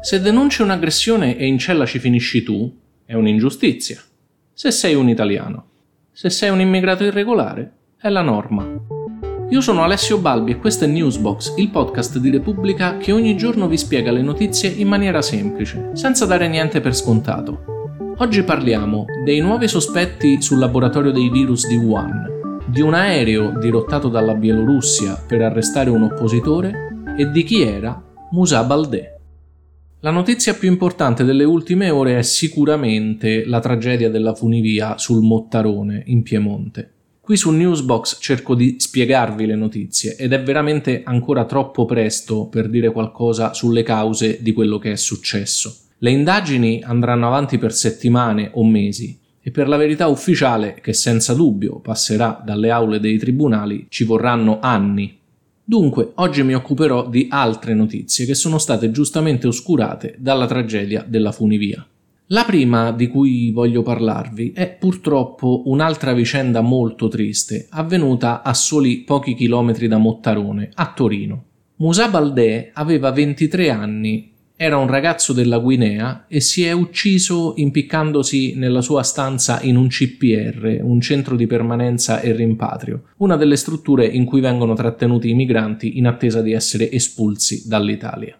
Se denunci un'aggressione e in cella ci finisci tu, è un'ingiustizia. Se sei un italiano. Se sei un immigrato irregolare, è la norma. Io sono Alessio Balbi e questo è Newsbox, il podcast di Repubblica che ogni giorno vi spiega le notizie in maniera semplice, senza dare niente per scontato. Oggi parliamo dei nuovi sospetti sul laboratorio dei virus di Wuhan, di un aereo dirottato dalla Bielorussia per arrestare un oppositore e di chi era Musa Baldé. La notizia più importante delle ultime ore è sicuramente la tragedia della funivia sul Mottarone in Piemonte. Qui su Newsbox cerco di spiegarvi le notizie ed è veramente ancora troppo presto per dire qualcosa sulle cause di quello che è successo. Le indagini andranno avanti per settimane o mesi e per la verità ufficiale, che senza dubbio passerà dalle aule dei tribunali, ci vorranno anni Dunque, oggi mi occuperò di altre notizie che sono state giustamente oscurate dalla tragedia della funivia. La prima di cui voglio parlarvi è purtroppo un'altra vicenda molto triste, avvenuta a soli pochi chilometri da Mottarone, a Torino. Musa Baldè aveva 23 anni era un ragazzo della Guinea e si è ucciso impiccandosi nella sua stanza in un CPR, un centro di permanenza e rimpatrio, una delle strutture in cui vengono trattenuti i migranti in attesa di essere espulsi dall'Italia.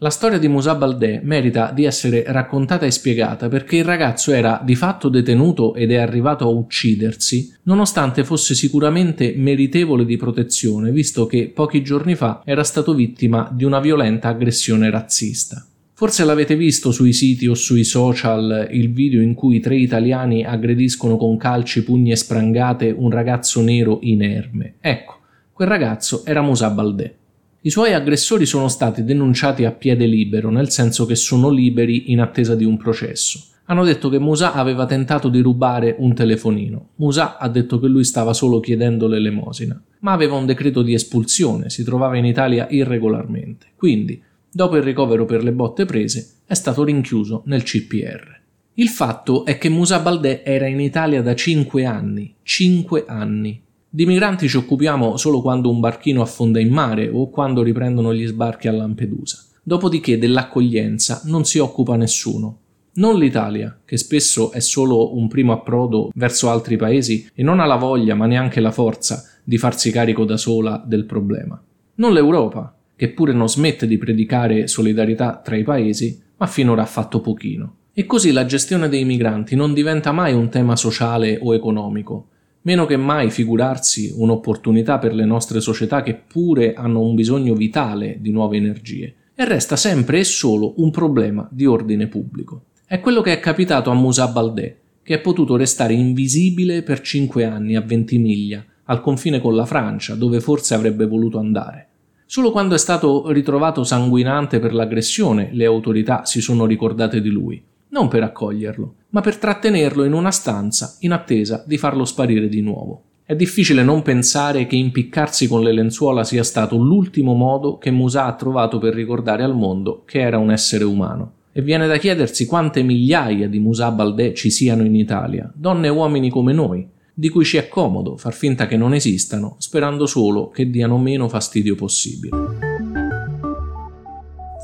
La storia di Musa Baldè merita di essere raccontata e spiegata perché il ragazzo era di fatto detenuto ed è arrivato a uccidersi, nonostante fosse sicuramente meritevole di protezione, visto che pochi giorni fa era stato vittima di una violenta aggressione razzista. Forse l'avete visto sui siti o sui social il video in cui tre italiani aggrediscono con calci, pugni e sprangate un ragazzo nero inerme. Ecco, quel ragazzo era Musa Baldè. I suoi aggressori sono stati denunciati a piede libero, nel senso che sono liberi in attesa di un processo. Hanno detto che Musa aveva tentato di rubare un telefonino. Musa ha detto che lui stava solo chiedendo l'elemosina, ma aveva un decreto di espulsione, si trovava in Italia irregolarmente. Quindi, dopo il ricovero per le botte prese, è stato rinchiuso nel CPR. Il fatto è che Musa Baldè era in Italia da 5 anni. 5 anni. Di migranti ci occupiamo solo quando un barchino affonda in mare o quando riprendono gli sbarchi a Lampedusa. Dopodiché dell'accoglienza non si occupa nessuno. Non l'Italia, che spesso è solo un primo approdo verso altri paesi e non ha la voglia ma neanche la forza di farsi carico da sola del problema. Non l'Europa, che pure non smette di predicare solidarietà tra i paesi, ma finora ha fatto pochino. E così la gestione dei migranti non diventa mai un tema sociale o economico, meno che mai figurarsi un'opportunità per le nostre società che pure hanno un bisogno vitale di nuove energie, e resta sempre e solo un problema di ordine pubblico. È quello che è capitato a Musa Baldè, che è potuto restare invisibile per cinque anni a Ventimiglia, al confine con la Francia, dove forse avrebbe voluto andare. Solo quando è stato ritrovato sanguinante per l'aggressione le autorità si sono ricordate di lui, non per accoglierlo, ma per trattenerlo in una stanza in attesa di farlo sparire di nuovo. È difficile non pensare che impiccarsi con le lenzuola sia stato l'ultimo modo che Musa ha trovato per ricordare al mondo che era un essere umano. E viene da chiedersi quante migliaia di Musa Baldè ci siano in Italia, donne e uomini come noi, di cui ci è comodo far finta che non esistano, sperando solo che diano meno fastidio possibile.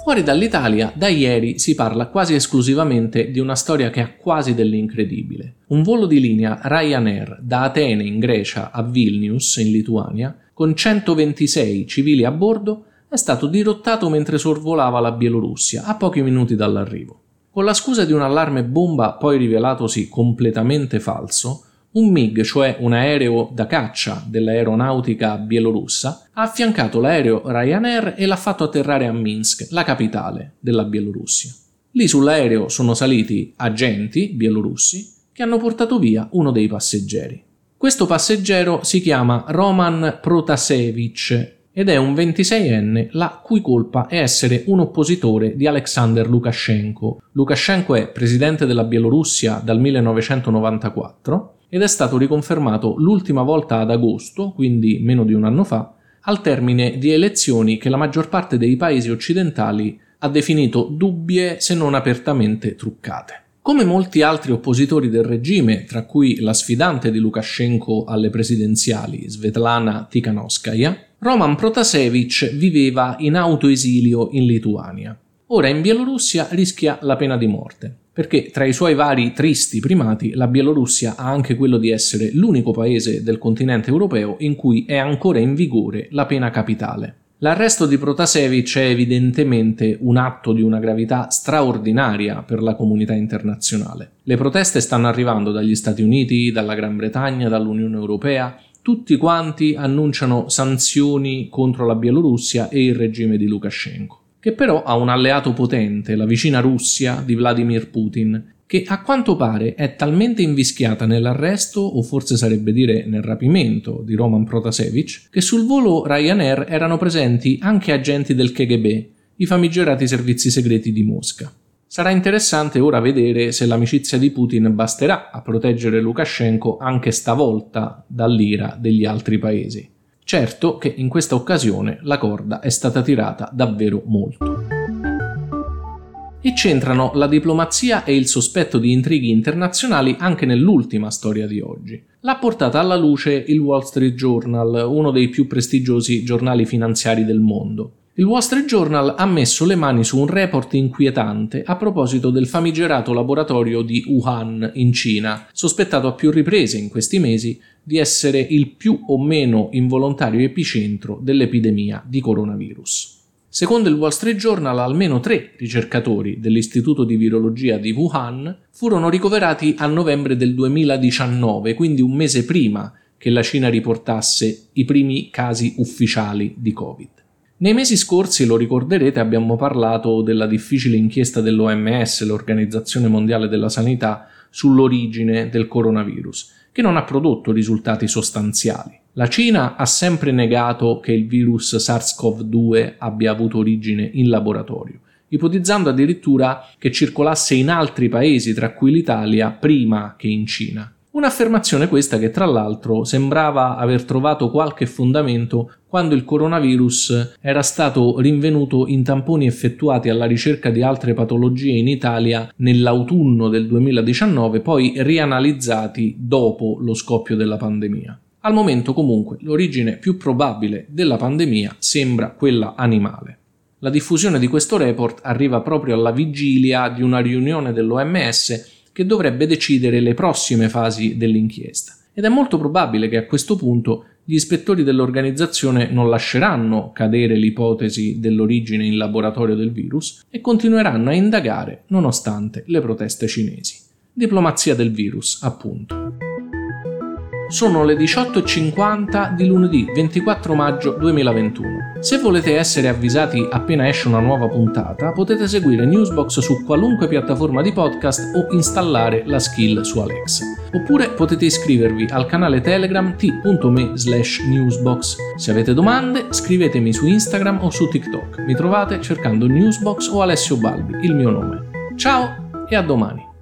Fuori dall'Italia, da ieri si parla quasi esclusivamente di una storia che ha quasi dell'incredibile. Un volo di linea Ryanair da Atene in Grecia a Vilnius in Lituania, con 126 civili a bordo, è stato dirottato mentre sorvolava la Bielorussia, a pochi minuti dall'arrivo. Con la scusa di un allarme bomba poi rivelatosi completamente falso, un MiG, cioè un aereo da caccia dell'aeronautica bielorussa, ha affiancato l'aereo Ryanair e l'ha fatto atterrare a Minsk, la capitale della Bielorussia. Lì sull'aereo sono saliti agenti bielorussi che hanno portato via uno dei passeggeri. Questo passeggero si chiama Roman Protasevich ed è un 26enne la cui colpa è essere un oppositore di Alexander Lukashenko. Lukashenko è presidente della Bielorussia dal 1994 ed è stato riconfermato l'ultima volta ad agosto, quindi meno di un anno fa, al termine di elezioni che la maggior parte dei paesi occidentali ha definito dubbie se non apertamente truccate. Come molti altri oppositori del regime, tra cui la sfidante di Lukashenko alle presidenziali, Svetlana Tikhanovskaya, Roman Protasevich viveva in autoesilio in Lituania. Ora in Bielorussia rischia la pena di morte, perché tra i suoi vari tristi primati la Bielorussia ha anche quello di essere l'unico paese del continente europeo in cui è ancora in vigore la pena capitale. L'arresto di Protasevich è evidentemente un atto di una gravità straordinaria per la comunità internazionale. Le proteste stanno arrivando dagli Stati Uniti, dalla Gran Bretagna, dall'Unione Europea, tutti quanti annunciano sanzioni contro la Bielorussia e il regime di Lukashenko che però ha un alleato potente, la vicina Russia di Vladimir Putin, che a quanto pare è talmente invischiata nell'arresto, o forse sarebbe dire nel rapimento di Roman Protasevich, che sul volo Ryanair erano presenti anche agenti del KGB, i famigerati servizi segreti di Mosca. Sarà interessante ora vedere se l'amicizia di Putin basterà a proteggere Lukashenko anche stavolta dall'ira degli altri paesi. Certo che in questa occasione la corda è stata tirata davvero molto. E c'entrano la diplomazia e il sospetto di intrighi internazionali anche nell'ultima storia di oggi. L'ha portata alla luce il Wall Street Journal, uno dei più prestigiosi giornali finanziari del mondo. Il Wall Street Journal ha messo le mani su un report inquietante a proposito del famigerato laboratorio di Wuhan in Cina, sospettato a più riprese in questi mesi di essere il più o meno involontario epicentro dell'epidemia di coronavirus. Secondo il Wall Street Journal, almeno tre ricercatori dell'Istituto di Virologia di Wuhan furono ricoverati a novembre del 2019, quindi un mese prima che la Cina riportasse i primi casi ufficiali di Covid. Nei mesi scorsi, lo ricorderete, abbiamo parlato della difficile inchiesta dell'OMS, l'Organizzazione Mondiale della Sanità, sull'origine del coronavirus che non ha prodotto risultati sostanziali. La Cina ha sempre negato che il virus SARS-CoV-2 abbia avuto origine in laboratorio, ipotizzando addirittura che circolasse in altri paesi, tra cui l'Italia, prima che in Cina. Un'affermazione questa che tra l'altro sembrava aver trovato qualche fondamento quando il coronavirus era stato rinvenuto in tamponi effettuati alla ricerca di altre patologie in Italia nell'autunno del 2019, poi rianalizzati dopo lo scoppio della pandemia. Al momento comunque l'origine più probabile della pandemia sembra quella animale. La diffusione di questo report arriva proprio alla vigilia di una riunione dell'OMS che dovrebbe decidere le prossime fasi dell'inchiesta. Ed è molto probabile che a questo punto gli ispettori dell'organizzazione non lasceranno cadere l'ipotesi dell'origine in laboratorio del virus e continueranno a indagare nonostante le proteste cinesi. Diplomazia del virus, appunto. Sono le 18.50 di lunedì 24 maggio 2021. Se volete essere avvisati appena esce una nuova puntata, potete seguire Newsbox su qualunque piattaforma di podcast o installare la skill su Alexa. Oppure potete iscrivervi al canale Telegram t.me slash newsbox. Se avete domande, scrivetemi su Instagram o su TikTok. Mi trovate cercando Newsbox o Alessio Balbi, il mio nome. Ciao e a domani!